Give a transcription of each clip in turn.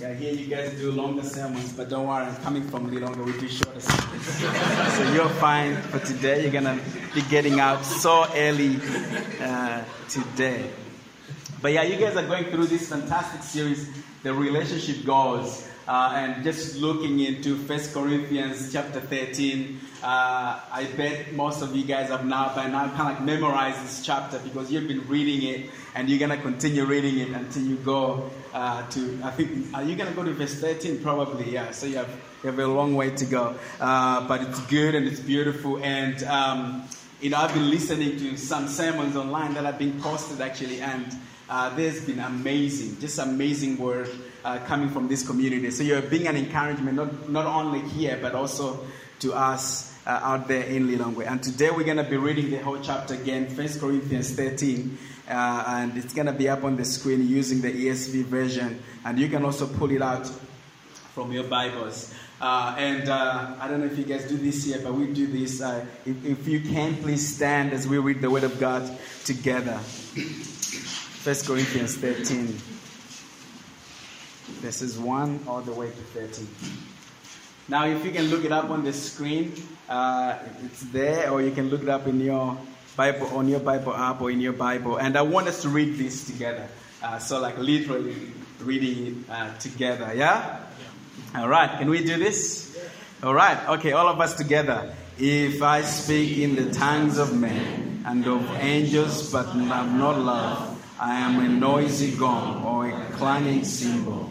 Yeah, here you guys do longer sermons, but don't worry, I'm coming from Lilongwe, we do shorter sermons. so you're fine for today. You're going to be getting out so early uh, today. But yeah, you guys are going through this fantastic series, The Relationship Goals, uh, and just looking into First Corinthians chapter 13. Uh, I bet most of you guys have now by now kind of like memorized this chapter because you've been reading it and you're going to continue reading it until you go uh, to, I think, are you going to go to verse 13? Probably, yeah. So you have, you have a long way to go. Uh, but it's good and it's beautiful. And, um, you know, I've been listening to some sermons online that have been posted actually, and uh, there's been amazing, just amazing word uh, coming from this community. So you're being an encouragement, not, not only here, but also to us uh, out there in Lilongwe. And today we're going to be reading the whole chapter again, 1 Corinthians 13. Uh, and it's going to be up on the screen using the ESV version. And you can also pull it out from your Bibles. Uh, and uh, I don't know if you guys do this here, but we do this. Uh, if, if, you can, please stand as we read the Word of God together. 1 Corinthians 13. This is 1 all the way to 13. Now, if you can look it up on the screen, uh, it's there, or you can look it up in your Bible, on your Bible app, or in your Bible. And I want us to read this together. Uh, so, like literally reading it uh, together. Yeah? yeah? All right. Can we do this? Yeah. All right. Okay. All of us together. If I speak in the tongues of men and of angels, but have not love, I am a noisy gong or a clanging cymbal.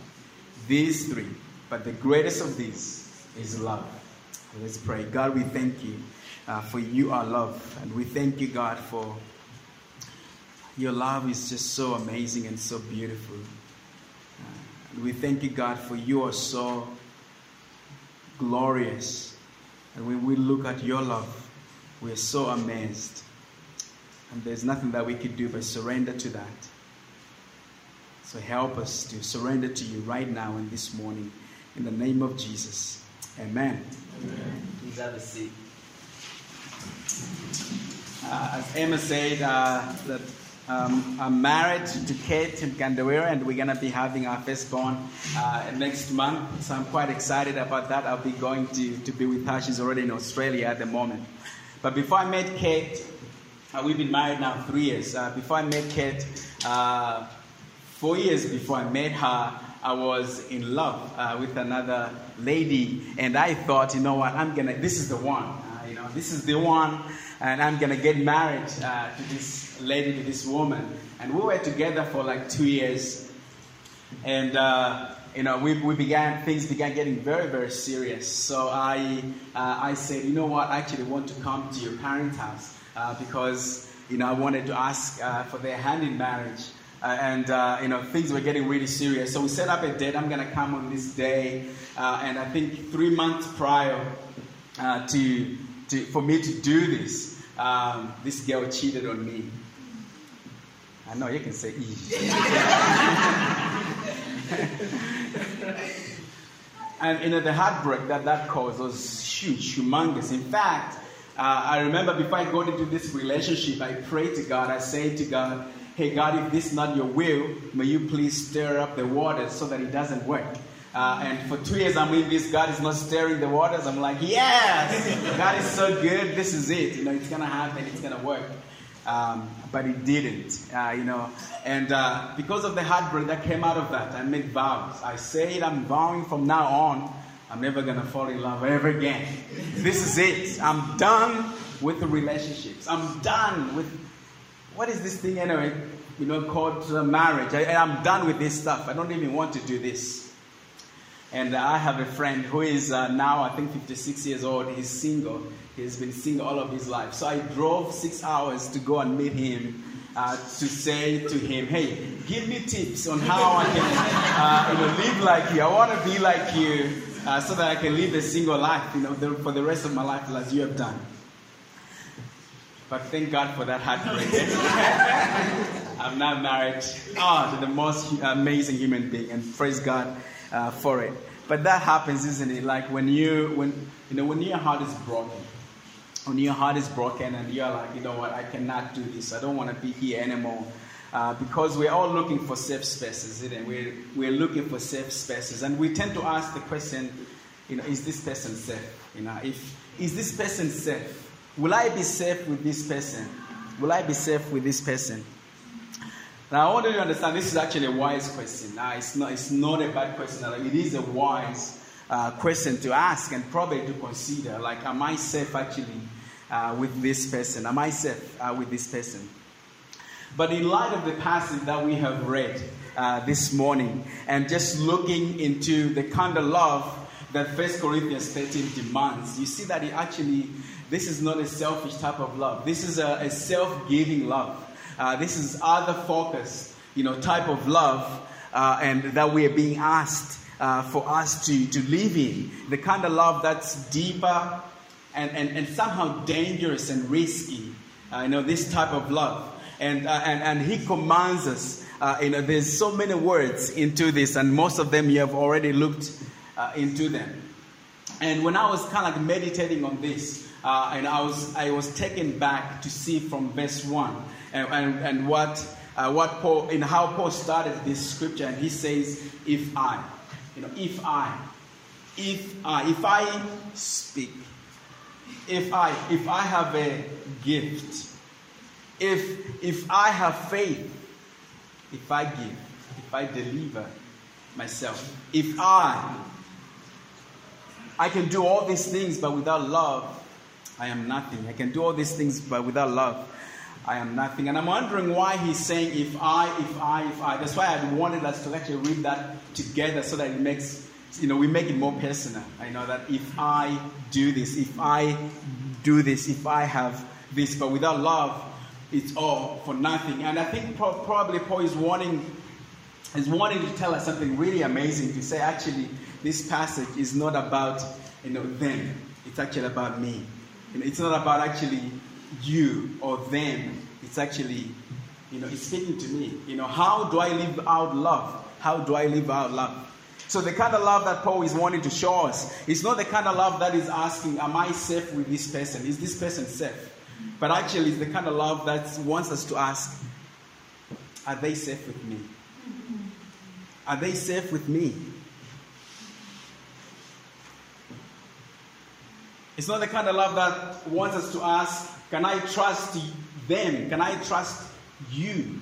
these three, but the greatest of these is love. Let's pray. God, we thank you uh, for you are love. And we thank you, God, for your love is just so amazing and so beautiful. Uh, and we thank you, God, for you are so glorious. And when we look at your love, we are so amazed. And there's nothing that we could do but surrender to that. So help us to surrender to you right now and this morning. In the name of Jesus. Amen. Amen. Please have a seat. Uh, as Emma said, uh, that um, I'm married to Kate and Gandawira, and we're going to be having our firstborn uh, next month. So I'm quite excited about that. I'll be going to, to be with her. She's already in Australia at the moment. But before I met Kate, uh, we've been married now three years. Uh, before I met Kate, uh, Four years before I met her, I was in love uh, with another lady, and I thought, you know what, I'm gonna, this is the one, uh, you know, this is the one, and I'm gonna get married uh, to this lady, to this woman. And we were together for like two years, and uh, you know, we, we began, things began getting very, very serious. So I, uh, I said, you know what, I actually want to come to your parents' house uh, because, you know, I wanted to ask for their hand in marriage. Uh, and uh, you know things were getting really serious. So we set up a date. I'm gonna come on this day, uh, and I think three months prior uh, to, to for me to do this, um, this girl cheated on me. I know you can say E. And you know, the heartbreak that that caused was huge, humongous. In fact, uh, I remember before I got into this relationship, I prayed to God. I said to God, Hey, God, if this is not your will, may you please stir up the waters so that it doesn't work. Uh, and for two years, I'm in this. God is not stirring the waters. I'm like, yes, God is so good. This is it. You know, it's gonna happen. It's gonna work. Um, but it didn't. Uh, you know, and uh, because of the heartbreak that came out of that, I made vows. I said, I'm vowing from now on, I'm never gonna fall in love ever again. This is it. I'm done with the relationships. I'm done with what is this thing anyway? You know, called uh, marriage. I, I'm done with this stuff. I don't even want to do this. And I have a friend who is uh, now, I think, 56 years old. He's single. He's been single all of his life. So I drove six hours to go and meet him uh, to say to him, hey, give me tips on how I can uh, you know, live like you. I want to be like you uh, so that I can live a single life you know, the, for the rest of my life as you have done. But thank God for that heartbreak. I'm now married oh, to the most amazing human being, and praise God uh, for it. But that happens, isn't it? Like when you when you know when your heart is broken, when your heart is broken, and you're like, you know what, I cannot do this. I don't want to be here anymore. Uh, because we're all looking for safe spaces, isn't it? We're, we're looking for safe spaces, and we tend to ask the question, you know, is this person safe? You know, if is this person safe? Will I be safe with this person? Will I be safe with this person? Now, I want you to understand this is actually a wise question. Now, it's not, it's not a bad question. It is a wise uh, question to ask and probably to consider. Like, am I safe actually uh, with this person? Am I safe uh, with this person? But in light of the passage that we have read uh, this morning, and just looking into the kind of love that First Corinthians 13 demands, you see that it actually, this is not a selfish type of love. This is a, a self giving love. Uh, this is other focused, you know, type of love, uh, and that we are being asked uh, for us to, to live in. The kind of love that's deeper and, and, and somehow dangerous and risky. Uh, you know, this type of love. And, uh, and, and he commands us. Uh, you know, there's so many words into this, and most of them you have already looked into them. And when I was kind of like meditating on this, uh, and I was, I was taken back to see from verse 1 and, and, and what, uh, what Paul, in how Paul started this scripture, and he says, If I, you know, if I, if I, if I speak, if I, if I have a gift, if, if I have faith, if I give, if I deliver myself, if I, I can do all these things, but without love, I am nothing. I can do all these things, but without love, I am nothing. And I'm wondering why he's saying, if I, if I, if I. That's why I wanted us to actually read that together so that it makes, you know, we make it more personal. I know that if I do this, if I do this, if I have this, but without love, it's all for nothing. And I think probably Paul is wanting, is wanting to tell us something really amazing to say, actually, this passage is not about, you know, them. It's actually about me. You know, it's not about actually you or them. It's actually, you know, it's speaking to me. You know, how do I live out love? How do I live out love? So the kind of love that Paul is wanting to show us is not the kind of love that is asking, Am I safe with this person? Is this person safe? But actually, it's the kind of love that wants us to ask, Are they safe with me? Are they safe with me? It's not the kind of love that wants us to ask, can I trust them? Can I trust you?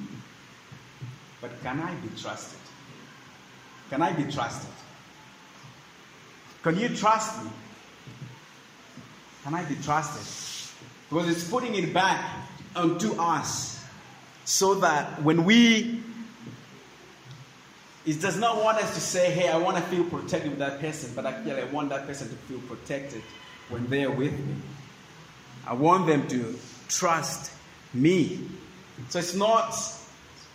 But can I be trusted? Can I be trusted? Can you trust me? Can I be trusted? Because it's putting it back onto us so that when we it does not want us to say, hey, I want to feel protected with that person, but actually I want that person to feel protected when they're with me. I want them to trust me. So it's not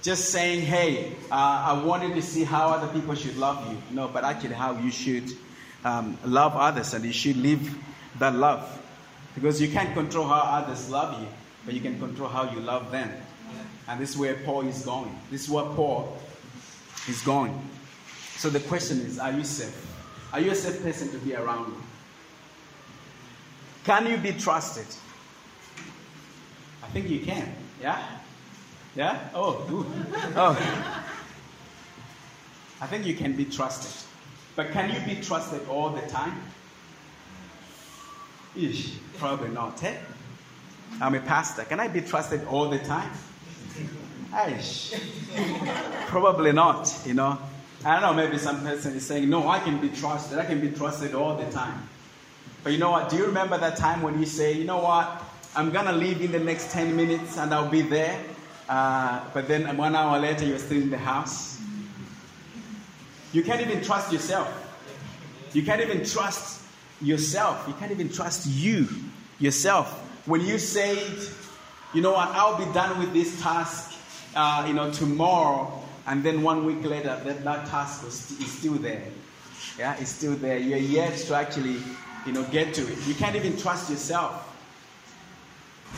just saying, hey, uh, I wanted to see how other people should love you. No, but actually how you should um, love others and you should live that love. Because you can't control how others love you, but you can control how you love them. And this is where Paul is going. This is what Paul is going. So the question is, are you safe? Are you a safe person to be around? Can you be trusted? I think you can. Yeah? Yeah? Oh, good. Oh. I think you can be trusted. But can you be trusted all the time? Ish, probably not. Eh? I'm a pastor. Can I be trusted all the time? Ish. probably not, you know. I don't know, maybe some person is saying, No, I can be trusted. I can be trusted all the time. But you know what? Do you remember that time when you say, You know what? I'm going to leave in the next 10 minutes and I'll be there. Uh, but then one hour later, you're still in the house. You can't even trust yourself. You can't even trust yourself. You can't even trust you, yourself. When you say, you know what, I'll be done with this task, uh, you know, tomorrow, and then one week later, that, that task is, is still there. Yeah, it's still there. You're yet to actually, you know, get to it. You can't even trust yourself.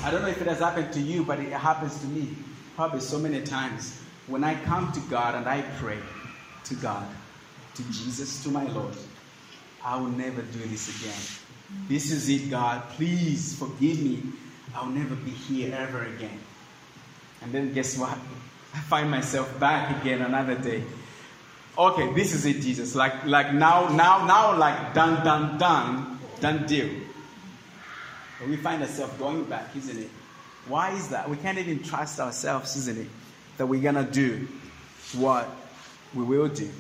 I don't know if it has happened to you, but it happens to me probably so many times. When I come to God and I pray to God, to Jesus, to my Lord, I will never do this again. This is it, God. Please forgive me. I'll never be here ever again. And then guess what? I find myself back again another day. Okay, this is it, Jesus. Like, like now, now, now, like done, done, done, done deal. But we find ourselves going back, isn't it? Why is that? We can't even trust ourselves, isn't it? That we're gonna do what we will do.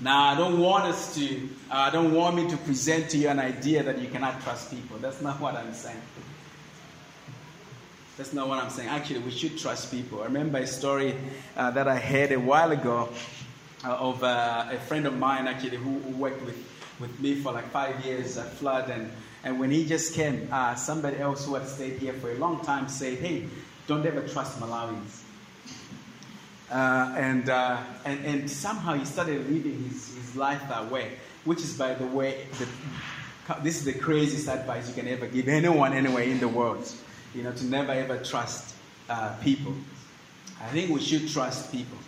Now, I don't want us to, uh, I don't want me to present to you an idea that you cannot trust people. That's not what I'm saying. That's not what I'm saying. Actually, we should trust people. I remember a story uh, that I heard a while ago uh, of uh, a friend of mine, actually, who, who, worked with, with me for like five years at Flood. And, and when he just came, uh, somebody else who had stayed here for a long time said, Hey, don't ever trust Malawians. Uh, and, uh, and, and somehow he started living his, his life that way, which is, by the way, the, this is the craziest advice you can ever give anyone anywhere in the world you know, to never ever trust uh, people. I think we should trust people.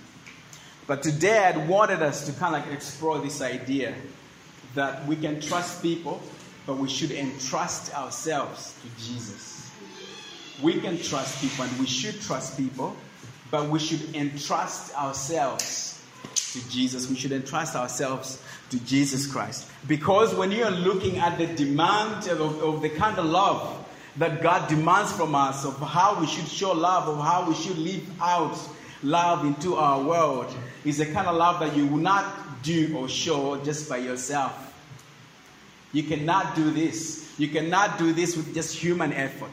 But today I wanted us to kind of like explore this idea that we can trust people, but we should entrust ourselves to Jesus. We can trust people and we should trust people, but we should entrust ourselves to Jesus. We should entrust ourselves to Jesus Christ. Because when you're looking at the demand of, of the kind of love that God demands from us of how we should show love, of how we should live out love into our world is the kind of love that you will not do or show just by yourself. You cannot do this. You cannot do this with just human effort.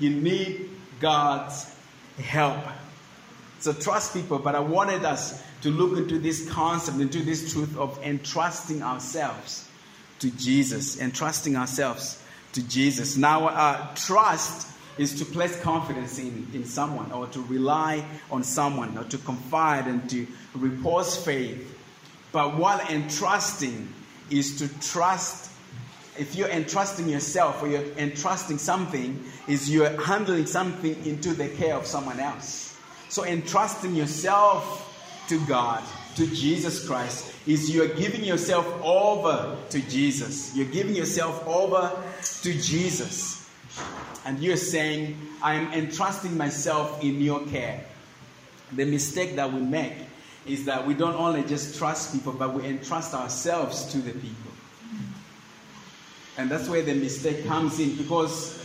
You need God's help. So trust people, but I wanted us to look into this concept, into this truth of entrusting ourselves to Jesus, entrusting ourselves to Jesus. Now, uh, trust is to place confidence in, in someone or to rely on someone or to confide and to repose faith. But while entrusting is to trust, if you're entrusting yourself or you're entrusting something, is you're handling something into the care of someone else. So entrusting yourself to God, to Jesus Christ, is you're giving yourself over to Jesus. You're giving yourself over to Jesus. And you're saying, I am entrusting myself in your care. The mistake that we make is that we don't only just trust people, but we entrust ourselves to the people. And that's where the mistake comes in because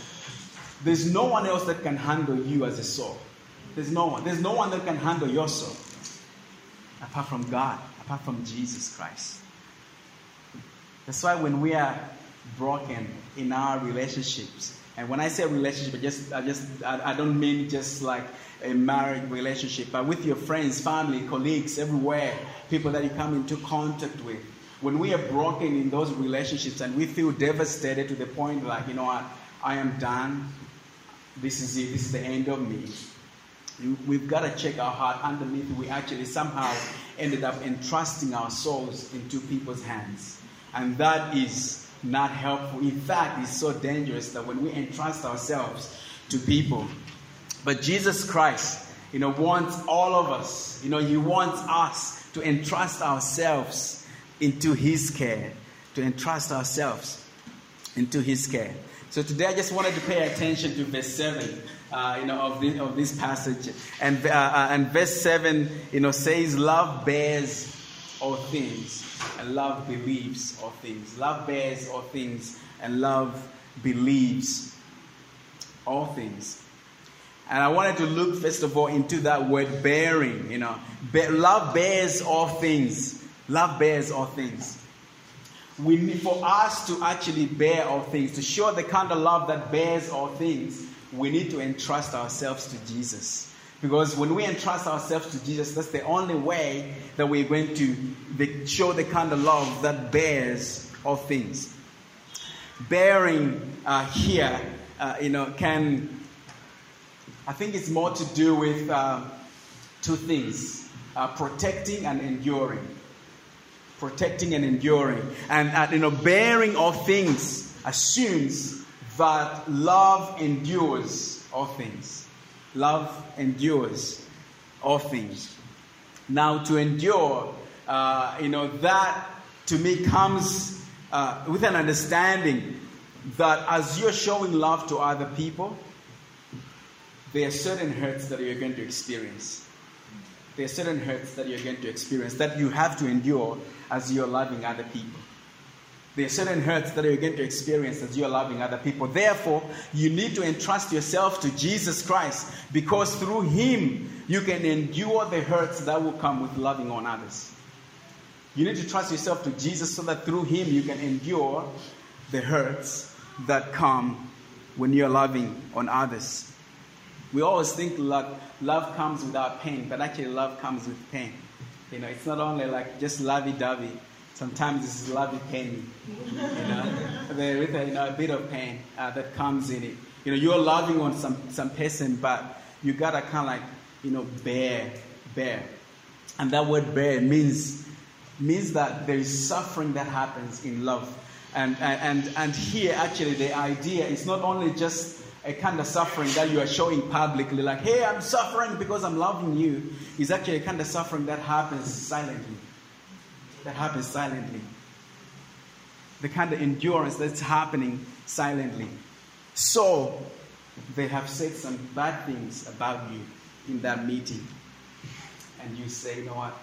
there's no one else that can handle you as a soul. There's no one. There's no one that can handle your soul apart from God apart from Jesus Christ. That's why when we are broken in our relationships, and when I say relationship, I just I just I, I don't mean just like a married relationship, but with your friends, family, colleagues, everywhere, people that you come into contact with. When we are broken in those relationships and we feel devastated to the point like, you know what, I am done. This is it. This is the end of me. We've got to check our heart underneath. We actually somehow ended up entrusting our souls into people's hands. And that is not helpful. In fact, it's so dangerous that when we entrust ourselves to people, but Jesus Christ, you know, wants all of us, you know, He wants us to entrust ourselves into His care, to entrust ourselves into His care. So today I just wanted to pay attention to verse 7 uh, you know, of, this, of this passage. And, uh, uh, and verse 7 you know, says, Love bears all things, and love believes all things. Love bears all things, and love believes all things. And I wanted to look, first of all, into that word bearing. You know, Be- love bears all things. Love bears all things we need, for us to actually bear all things, to show the kind of love that bears all things, we need to entrust ourselves to Jesus. Because when we entrust ourselves to Jesus, that's the only way that we're going to show the kind of love that bears all things. Bearing uh, here, uh, you know, can, I think it's more to do with uh, two things uh, protecting and enduring protecting and enduring. And, you know, bearing all things assumes that love endures all things. Love endures all things. Now, to endure, uh, you know, that to me comes uh, with an understanding that as you're showing love to other people, there are certain hurts that you're going to experience. There are certain hurts that you're going to experience that you have to endure as you're loving other people. There are certain hurts that you're going to experience as you're loving other people. Therefore, you need to entrust yourself to Jesus Christ because through Him you can endure the hurts that will come with loving on others. You need to trust yourself to Jesus so that through Him you can endure the hurts that come when you're loving on others. We always think love, love comes without pain, but actually, love comes with pain. You know, it's not only like just lovey-dovey. Sometimes it's lovey-penny. You know, there is you know, a bit of pain uh, that comes in it. You know, you're loving on some, some person, but you gotta kind of like, you know, bear, bear. And that word bear means means that there is suffering that happens in love. And, and, and here, actually, the idea is not only just a kind of suffering that you are showing publicly, like, hey, I'm suffering because I'm loving you, is actually a kind of suffering that happens silently. That happens silently. The kind of endurance that's happening silently. So, they have said some bad things about you in that meeting. And you say, you know what?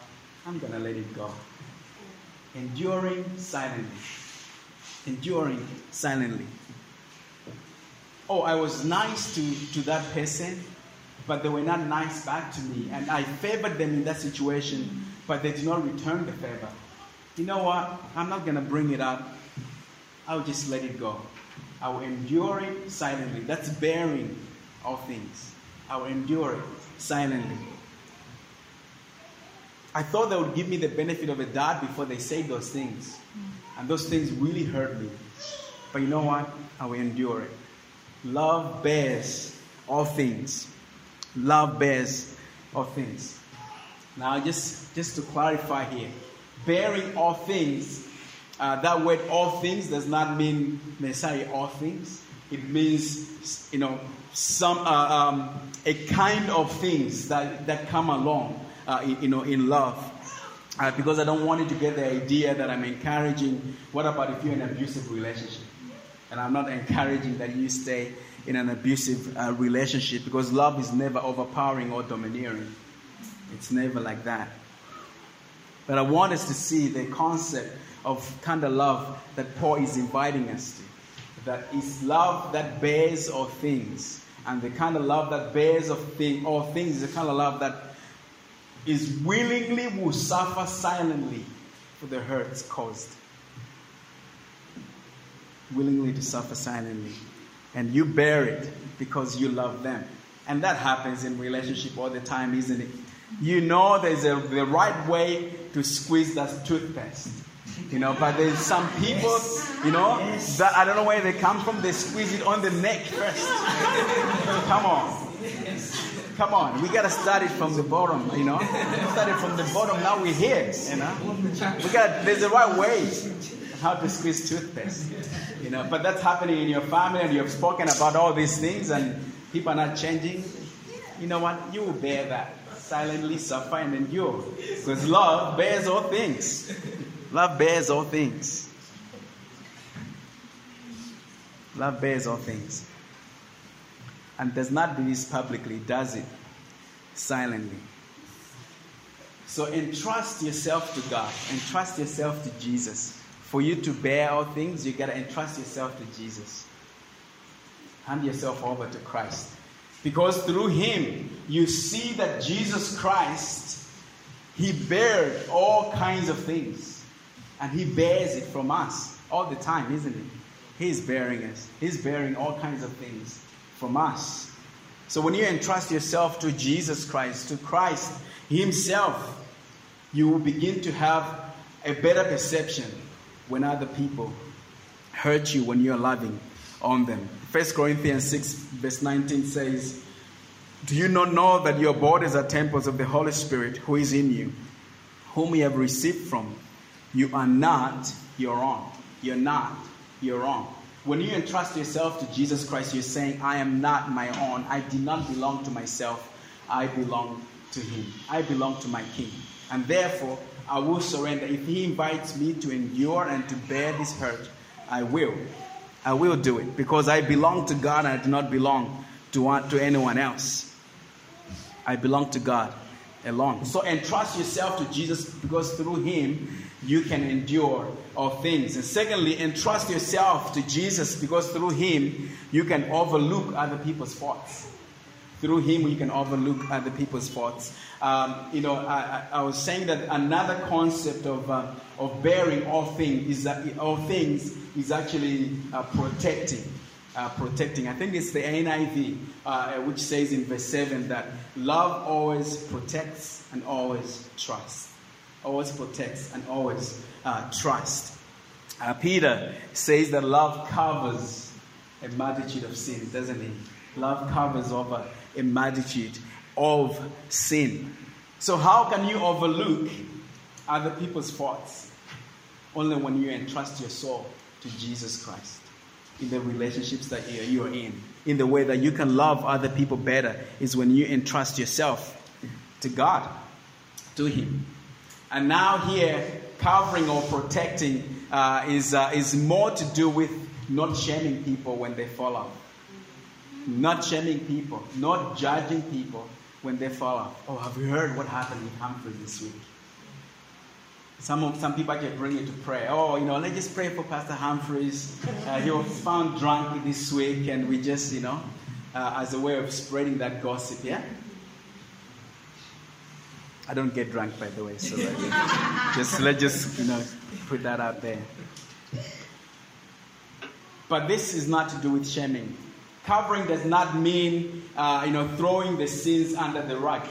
I'm going to let it go. Enduring silently. Enduring silently oh, I was nice to, to that person, but they were not nice back to me. And I favored them in that situation, but they did not return the favor. You know what? I'm not going to bring it up. I'll just let it go. I will endure it silently. That's bearing all things. I will endure it silently. I thought they would give me the benefit of a doubt before they say those things. And those things really hurt me. But you know what? I will endure it. Love bears all things. Love bears all things. Now, just, just to clarify here, bearing all things, uh, that word all things does not mean necessarily all things. It means, you know, some, uh, um, a kind of things that, that come along, uh, in, you know, in love. Uh, because I don't want you to get the idea that I'm encouraging. What about if you're in an abusive relationship? And I'm not encouraging that you stay in an abusive uh, relationship because love is never overpowering or domineering. It's never like that. But I want us to see the concept of kind of love that Paul is inviting us to. That is love that bears all things. And the kind of love that bears of thing, all things is the kind of love that is willingly will suffer silently for the hurts caused willingly to suffer silently. And you bear it because you love them. And that happens in relationship all the time, isn't it? You know there's a, the right way to squeeze that toothpaste. You know, but there's some people, you know, that I don't know where they come from, they squeeze it on the neck first. Come on. Come on, we gotta start it from the bottom, you know. Start it from the bottom, now we're here, you know. We got there's the right way how to squeeze toothpaste. You know, but that's happening in your family and you've spoken about all these things and people are not changing. You know what? You will bear that. Silently suffer and endure. Because love bears all things. Love bears all things. Love bears all things. And does not do this publicly, does it silently. So entrust yourself to God, entrust yourself to Jesus. For you to bear all things, you gotta entrust yourself to Jesus. Hand yourself over to Christ. Because through him, you see that Jesus Christ, he bears all kinds of things. And he bears it from us all the time, isn't it? He's bearing us. He's bearing all kinds of things from us. So when you entrust yourself to Jesus Christ, to Christ Himself, you will begin to have a better perception when other people hurt you when you're loving on them. 1 Corinthians 6, verse 19 says, Do you not know that your bodies are temples of the Holy Spirit who is in you, whom you have received from? You are not your own. You're not your own. When you entrust yourself to Jesus Christ, you're saying, I am not my own. I do not belong to myself. I belong to Him. I belong to my King. And therefore, I will surrender. If He invites me to endure and to bear this hurt, I will. I will do it because I belong to God and I do not belong to, to anyone else. I belong to God alone. So entrust yourself to Jesus because through Him you can endure all things. And secondly, entrust yourself to Jesus because through Him you can overlook other people's faults. Through Him we can overlook other people's faults. Um, you know, I, I, was saying that another concept of, uh, of bearing all things is that all things is actually uh, protecting. Uh, protecting. I think it's the NIV, uh, which says in verse 7 that love always protects and always trusts always protects and always uh, trusts. Uh, Peter says that love covers a multitude of sins, doesn't he? Love covers over a multitude of sin. So, how can you overlook other people's faults? Only when you entrust your soul to Jesus Christ in the relationships that you are in, in the way that you can love other people better, is when you entrust yourself to God, to Him. And now, here, covering or protecting uh, is, uh, is more to do with not shaming people when they fall off. Not shaming people, not judging people when they fall off. Oh, have you heard what happened with Humphrey this week? Some, some people actually bring it to prayer. Oh, you know, let's just pray for Pastor Humphreys. Uh, he was found drunk this week, and we just, you know, uh, as a way of spreading that gossip, yeah? I don't get drunk, by the way, so just let's just you know put that out there. But this is not to do with shaming. Covering does not mean uh, you know throwing the sins under the rug,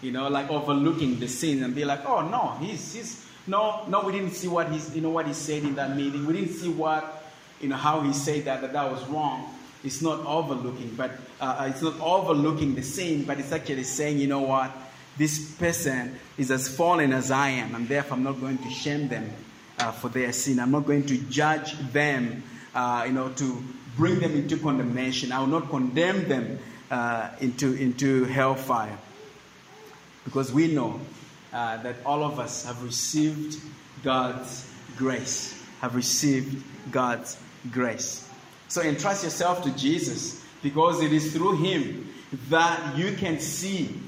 you know, like overlooking the sins and be like, oh no, he's he's no no we didn't see what he's you know what he said in that meeting. We didn't see what you know how he said that that that was wrong. It's not overlooking, but uh, it's not overlooking the sin, but it's actually saying, you know what this person is as fallen as I am, and therefore I'm not going to shame them uh, for their sin. I'm not going to judge them, uh, you know, to bring them into condemnation. I will not condemn them uh, into, into hellfire. Because we know uh, that all of us have received God's grace, have received God's grace. So entrust yourself to Jesus because it is through Him that you can see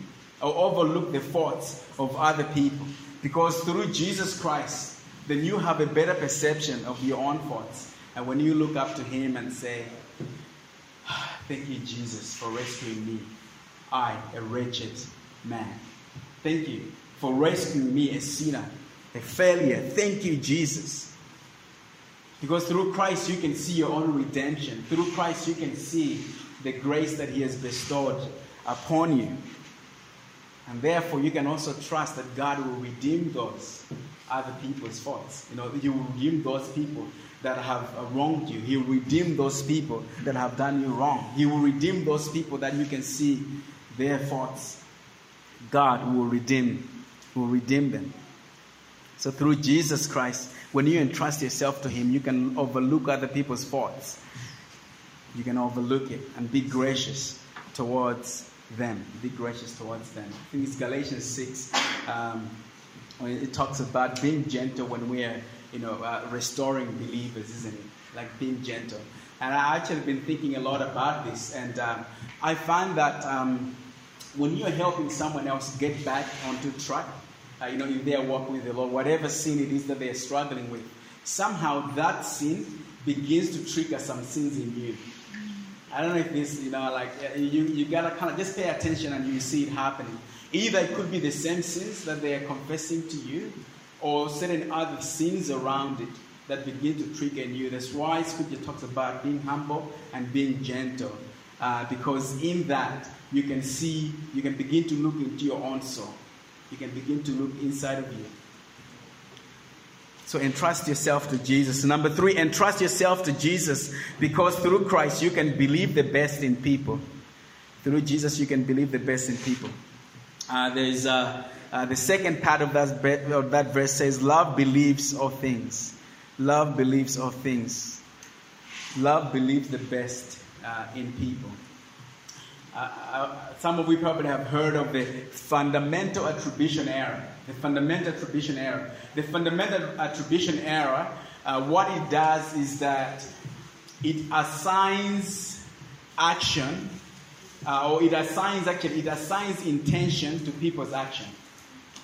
or overlook the faults of other people. Because through Jesus Christ, then you have a better perception of your own faults. And when you look up to Him and say, Thank you, Jesus, for rescuing me, I, a wretched man. Thank you for rescuing me, a sinner, a failure. Thank you, Jesus. Because through Christ, you can see your own redemption. Through Christ, you can see the grace that He has bestowed upon you. And therefore, you can also trust that God will redeem those other people's faults. You know, He will redeem those people that have wronged you. He will redeem those people that have done you wrong. He will redeem those people that you can see their faults. God will redeem, will redeem them. So through Jesus Christ, when you entrust yourself to Him, you can overlook other people's faults. You can overlook it and be gracious towards them, be gracious towards them. I think it's Galatians 6. Um, it talks about being gentle when we're, you know, uh, restoring believers, isn't it? like being gentle. And I actually been thinking a lot about this, and um, I find that um, when you're helping someone else get back onto track, uh, you know, if they are walking with the Lord, whatever sin it is that they are struggling with, somehow that sin begins to trigger some sins in you. I don't know if this, you know, like uh, you, you gotta kind of just pay attention and you see it happening. Either it could be the same sins that they are confessing to you, or certain other sins around it that begin to trigger in you. That's why Scripture talks about being humble and being gentle, uh, because in that you can see, you can begin to look into your own soul. You can begin to look inside of you. So entrust yourself to Jesus. Number three, entrust yourself to Jesus because through Christ you can believe the best in people. Through Jesus you can believe the best in people. Uh, there's uh, uh, the second part of that, of that verse says, Love believes all things. Love believes all things. Love believes the best uh, in people. Uh, uh, some of you probably have heard of the fundamental attribution error. The fundamental attribution error. The fundamental attribution error, uh, what it does is that it assigns action, uh, or it assigns actually, it assigns intention to people's action.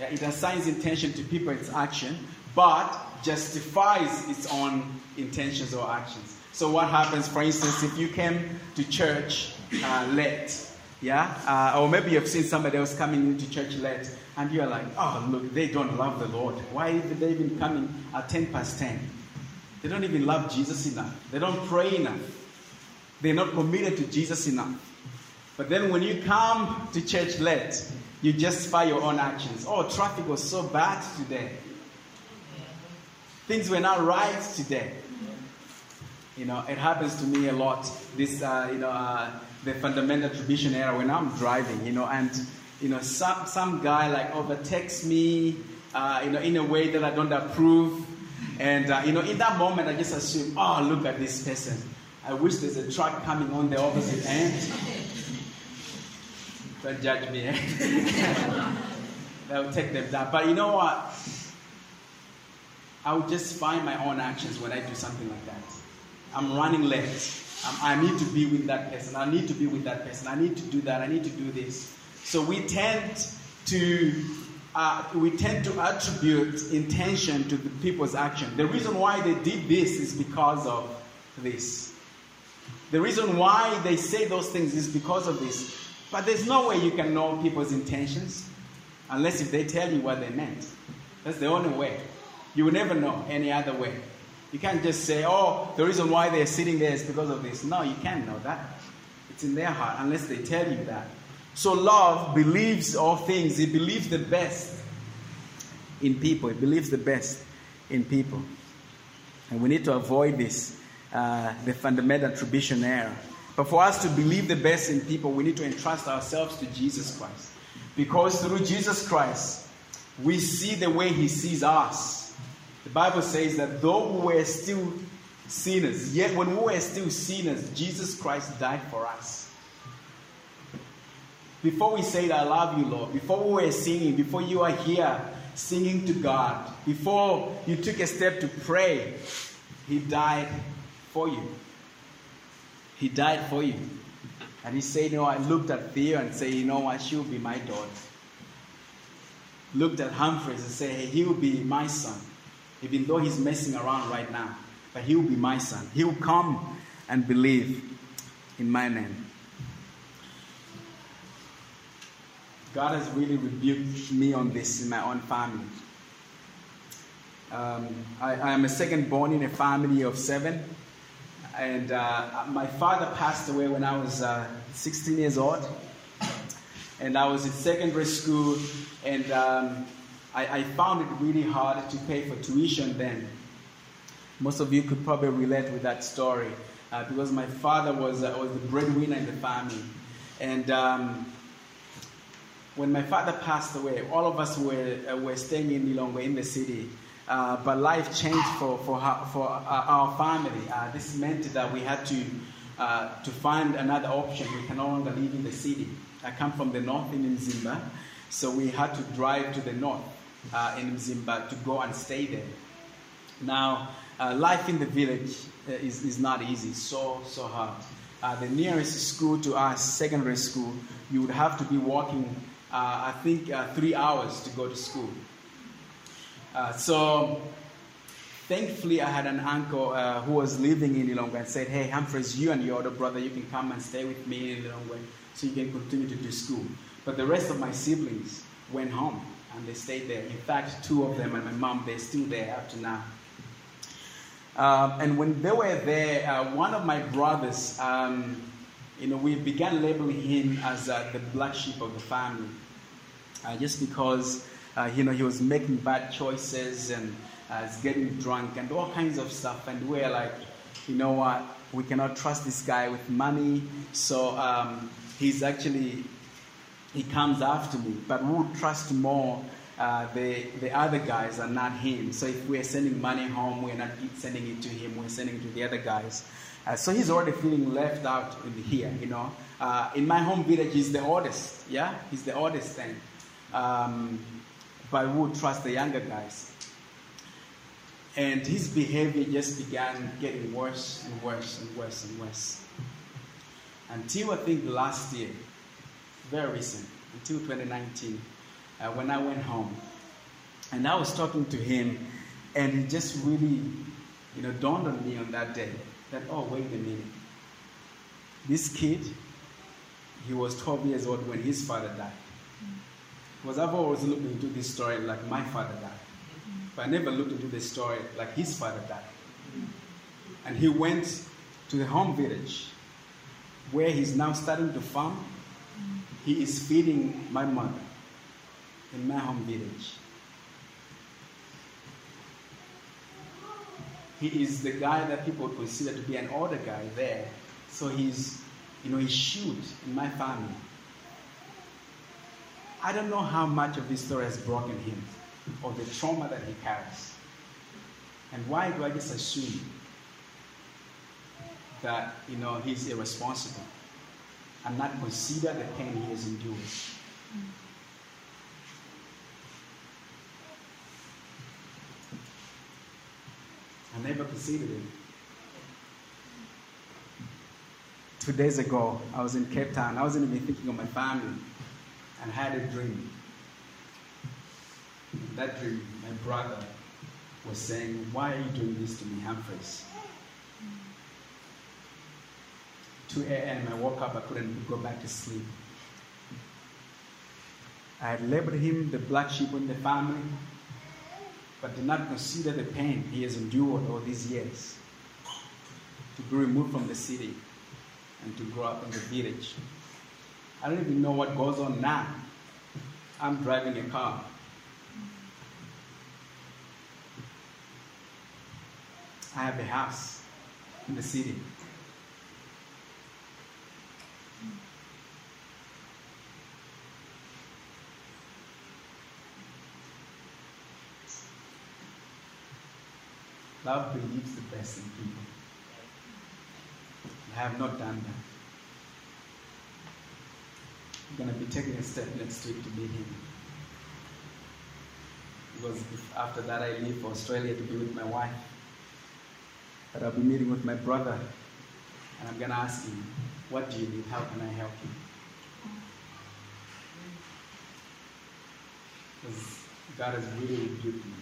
It assigns intention to people's action, but justifies its own intentions or actions. So what happens, for instance, if you came to church uh, late, yeah, uh, or maybe you've seen somebody else coming into church late, and you're like, oh, look, they don't love the Lord. Why are they even coming at 10 past 10? They don't even love Jesus enough. They don't pray enough. They're not committed to Jesus enough. But then when you come to church late, you justify your own actions. Oh, traffic was so bad today. Things were not right today. You know, it happens to me a lot. This, uh, you know, uh, the fundamental attribution error when I'm driving, you know, and, you know, some, some guy like overtakes me, uh, you know, in a way that I don't approve. And, uh, you know, in that moment, I just assume, oh, look at this person. I wish there's a truck coming on the opposite end. Don't judge me. Eh? They'll take them down. But you know what? I will just find my own actions when I do something like that. I'm running late. I need to be with that person. I need to be with that person. I need to do that. I need to do this. So we tend to uh, we tend to attribute intention to the people's action. The reason why they did this is because of this. The reason why they say those things is because of this. But there's no way you can know people's intentions unless if they tell you what they meant. That's the only way. You will never know any other way. You can't just say, oh, the reason why they're sitting there is because of this. No, you can't know that. It's in their heart unless they tell you that. So love believes all things. It believes the best in people. It believes the best in people. And we need to avoid this, uh, the fundamental attribution error. But for us to believe the best in people, we need to entrust ourselves to Jesus Christ. Because through Jesus Christ, we see the way He sees us. The Bible says that though we were still sinners, yet when we were still sinners, Jesus Christ died for us. Before we said, I love you, Lord, before we were singing, before you are here singing to God, before you took a step to pray, He died for you. He died for you. And He said, You know, I looked at Theo and said, You know what, she'll be my daughter. Looked at Humphreys and said, Hey, he will be my son even though he's messing around right now. But he will be my son. He will come and believe in my name. God has really rebuked me on this in my own family. Um, I, I, am a second born in a family of seven. And uh, my father passed away when I was uh, 16 years old. And I was in secondary school. And um, I, I found it really hard to pay for tuition then. Most of you could probably relate with that story uh, because my father was, uh, was the breadwinner in the family. And um, when my father passed away, all of us were, uh, were staying in Lilongwe in the city. Uh, but life changed for, for, her, for uh, our family. Uh, this meant that we had to, to find another option. We can no longer live in the city. I come from the north in Mzimba, so we had to drive to the north uh, in Mzimba to go and stay there. Now, uh, life in the village uh, is, is not easy, so, so hard. Uh, the nearest school to us, secondary school, you would have to be walking, uh, I think, uh, three hours to go to school. Uh, so, thankfully, I had an uncle uh, who was living in Lilongwe and said, Hey, Humphreys, you and your older brother, you can come and stay with me in Lilongwe so you can continue to do school. But the rest of my siblings went home and they stayed there. In fact, two of them and my mom, they're still there up to now. Um, and when they were there, uh, one of my brothers, um, you know, we began labeling him as uh, the black sheep of the family, uh, just because, uh, you know, he was making bad choices and uh, getting drunk and all kinds of stuff. And we're like, you know what? We cannot trust this guy with money. So um, he's actually he comes after me, but we would trust more uh, the, the other guys and not him. So if we're sending money home, we're not sending it to him, we're sending it to the other guys. Uh, so he's already feeling left out in here, you know. Uh, in my home village, he's the oldest, yeah? He's the oldest thing. Um, but we would trust the younger guys. And his behavior just began getting worse and worse and worse and worse. Until I think last year, very recent, until 2019, uh, when I went home. And I was talking to him, and it just really, you know, dawned on me on that day that, oh, wait a minute. This kid, he was 12 years old when his father died. Because I've always looked into this story like my father died. But I never looked into the story like his father died. And he went to the home village where he's now starting to farm. He is feeding my mother in my home village. He is the guy that people consider to be an older guy there. So he's, you know, he's shoot in my family. I don't know how much of this story has broken him or the trauma that he carries. And why do I just assume that, you know, he's irresponsible and not consider the pain he has endured? I never considered it. Two days ago, I was in Cape Town. I wasn't even thinking of my family, and I had a dream. In that dream, my brother was saying, Why are you doing this to me, Humphreys? 2 a.m., I woke up, I couldn't go back to sleep. I had labeled him the black sheep in the family but did not consider the pain he has endured all these years to be removed from the city and to grow up in the village. I don't even know what goes on now. I'm driving a car. I have a house in the city. Love believes the best in people. I have not done that. Going to be taking a step next week to meet him. Because after that, I leave for Australia to be with my wife. But I'll be meeting with my brother, and I'm going to ask him, What do you need? How can I help you? Because God has really rebuked me.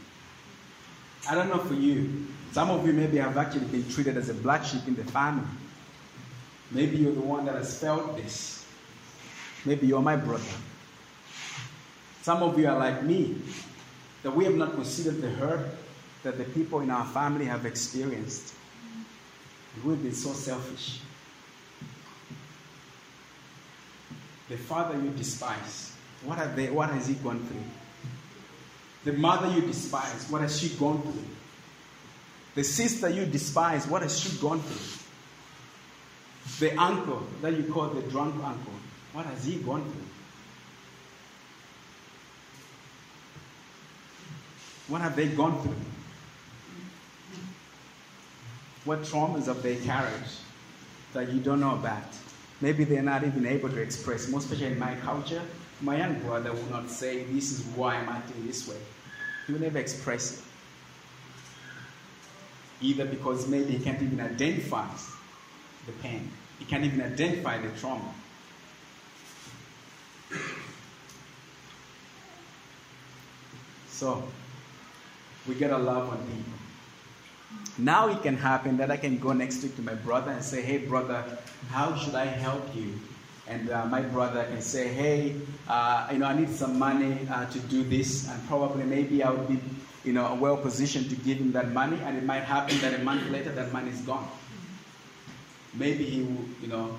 I don't know for you. Some of you maybe have actually been treated as a black sheep in the family. Maybe you're the one that has felt this. Maybe you're my brother. Some of you are like me, that we have not considered the hurt that the people in our family have experienced. We've been so selfish. The father you despise, what, have they, what has he gone through? The mother you despise, what has she gone through? The sister you despise, what has she gone through? The uncle that you call the drunk uncle, what has he gone through? What have they gone through? What traumas have they carried that you don't know about? Maybe they're not even able to express, most especially in my culture. My young brother will not say, This is why I'm acting this way. He will never express it. Either because maybe he can't even identify the pain, he can't even identify the trauma. So, we gotta love on people. Now it can happen that I can go next week to my brother and say, hey, brother, how should I help you? And uh, my brother can say, hey, uh, you know, I need some money uh, to do this, and probably maybe I would be, you know, well positioned to give him that money, and it might happen that a month later that money is gone. Maybe he will, you know,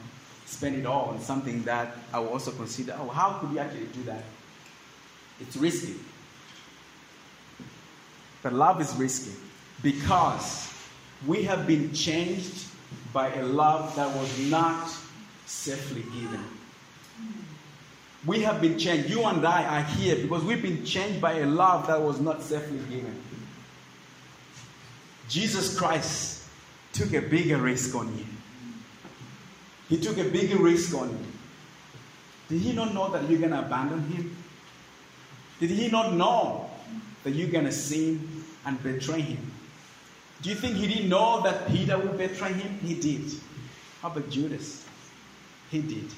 spend it all on something that I will also consider, oh, how could he actually do that? It's risky. But love is risky because we have been changed by a love that was not safely given. We have been changed. You and I are here because we've been changed by a love that was not safely given. Jesus Christ took a bigger risk on you. He took a big risk on you. Did he not know that you're going to abandon him? Did he not know that you're going to sin and betray him? Do you think he didn't know that Peter would betray him? He did. How about Judas? He did.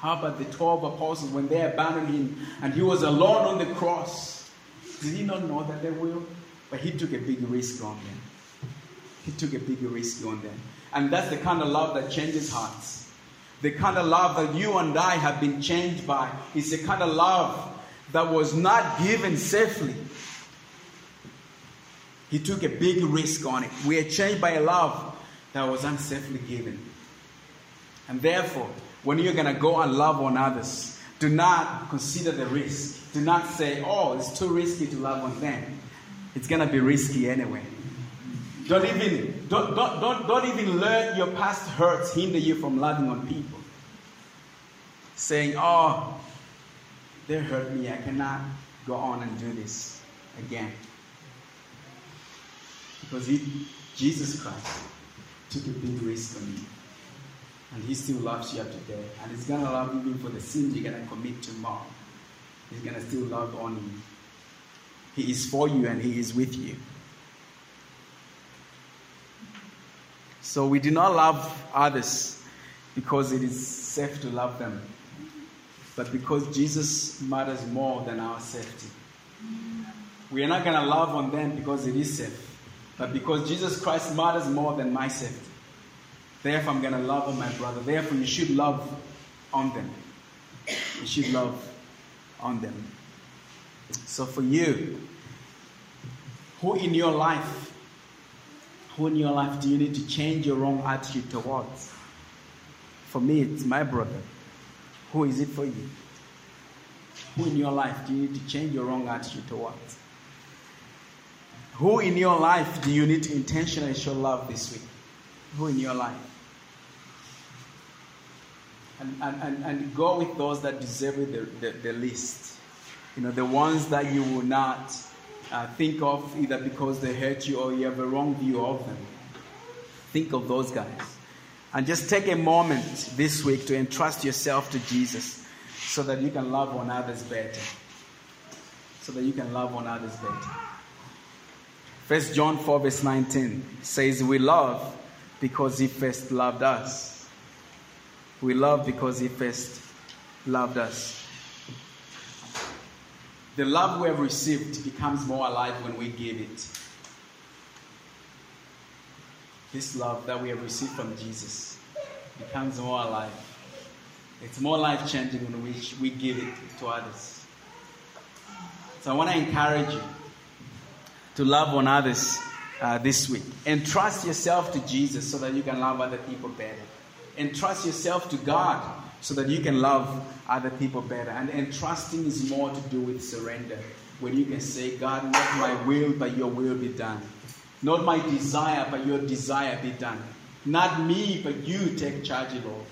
How about the 12 apostles when they abandoned him and he was alone on the cross? Did he not know that they will? But he took a big risk on them. He took a big risk on them. And that's the kind of love that changes hearts. The kind of love that you and I have been changed by is the kind of love that was not given safely. He took a big risk on it. We are changed by a love that was unsafely given. And therefore, when you're going to go and love on others, do not consider the risk. Do not say, oh, it's too risky to love on them. It's going to be risky anyway. Don't even, don't, don't, don't, don't even let your past hurts hinder you from loving on people. Saying, oh, they hurt me. I cannot go on and do this again. Because he, Jesus Christ took a big risk on you. And he still loves you up today. And he's going to love you even for the sins you're going to commit tomorrow. He's going to still love on you. He is for you and he is with you. So we do not love others because it is safe to love them, but because Jesus matters more than our safety. We are not going to love on them because it is safe, but because Jesus Christ matters more than my safety. Therefore, I'm going to love on my brother. Therefore, you should love on them. You should love on them. So, for you, who in your life, who in your life do you need to change your wrong attitude towards? For me, it's my brother. Who is it for you? Who in your life do you need to change your wrong attitude towards? Who in your life do you need to intentionally show love this week? Who in your life? And, and, and, go with those that deserve the, the, the least. You know, the ones that you will not uh, think of either because they hurt you or you have a wrong view of them. Think of those guys. And just take a moment this week to entrust yourself to Jesus so that you can love on others better. So that you can love on others better. First John 4, verse 19 says, We love because he first loved us. We love because he first loved us. The love we have received becomes more alive when we give it. This love that we have received from Jesus becomes more alive. It's more life changing when we, we give it to others. So I want to encourage you to love on others uh, this week. Entrust yourself to Jesus so that you can love other people better. Entrust yourself to God so that you can love other people better. And entrusting is more to do with surrender. When you can say, God, not my will, but your will be done. Not my desire, but your desire be done. Not me, but you take charge, Lord.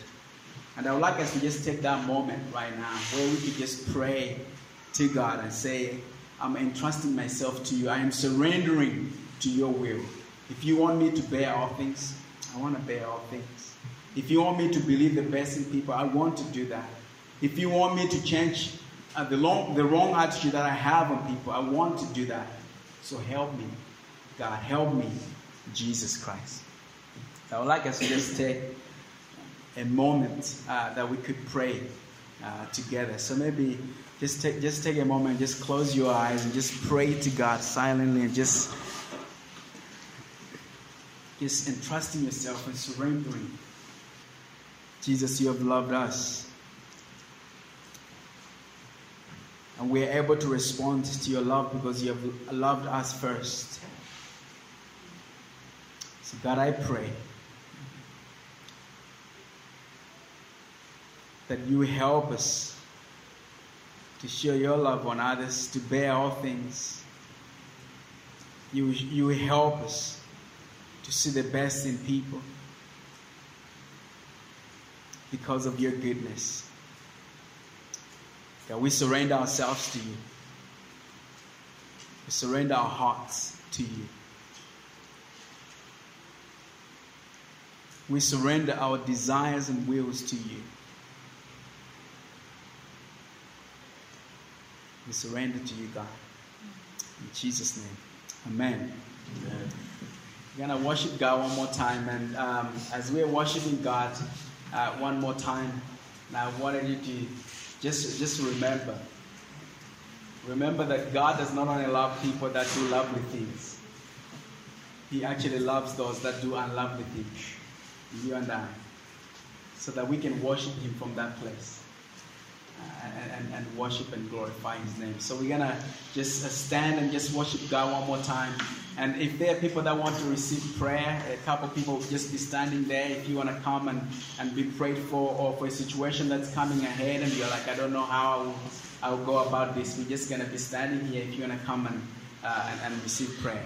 And I would like us to just take that moment right now where we could just pray to God and say, I'm entrusting myself to you. I am surrendering to your will. If you want me to bear all things, I want to bear all things. If you want me to believe the best in people, I want to do that. If you want me to change uh, the, long, the wrong attitude that I have on people, I want to do that. So help me, God, help me Jesus Christ. I would like us to just take a moment uh, that we could pray uh, together. So maybe just take just take a moment, just close your eyes and just pray to God silently and just just entrusting yourself and surrendering. Jesus, you have loved us. And we are able to respond to your love because you have loved us first. So, God, I pray that you help us to share your love on others, to bear all things. You, you help us to see the best in people because of your goodness. God, we surrender ourselves to you. We surrender our hearts to you. We surrender our desires and wills to you. We surrender to you, God. In Jesus' name. Amen. Amen. We're going to worship God one more time. And um, as we're worshiping God uh, one more time, And I wanted you to just, just remember. Remember that God does not only love people that do lovely things, He actually loves those that do unlovely things. You and I. So that we can worship Him from that place and, and, worship and glorify His name. So we're gonna just uh, stand and just worship God one more time. And if there are people that want to receive prayer, a couple people just be standing there. If you want to come and, and be prayed for, or for a situation that's coming ahead, and you're like, I don't know how I will, I will go about this. We're just gonna be standing here. If you want to come and, uh, and, and receive prayer.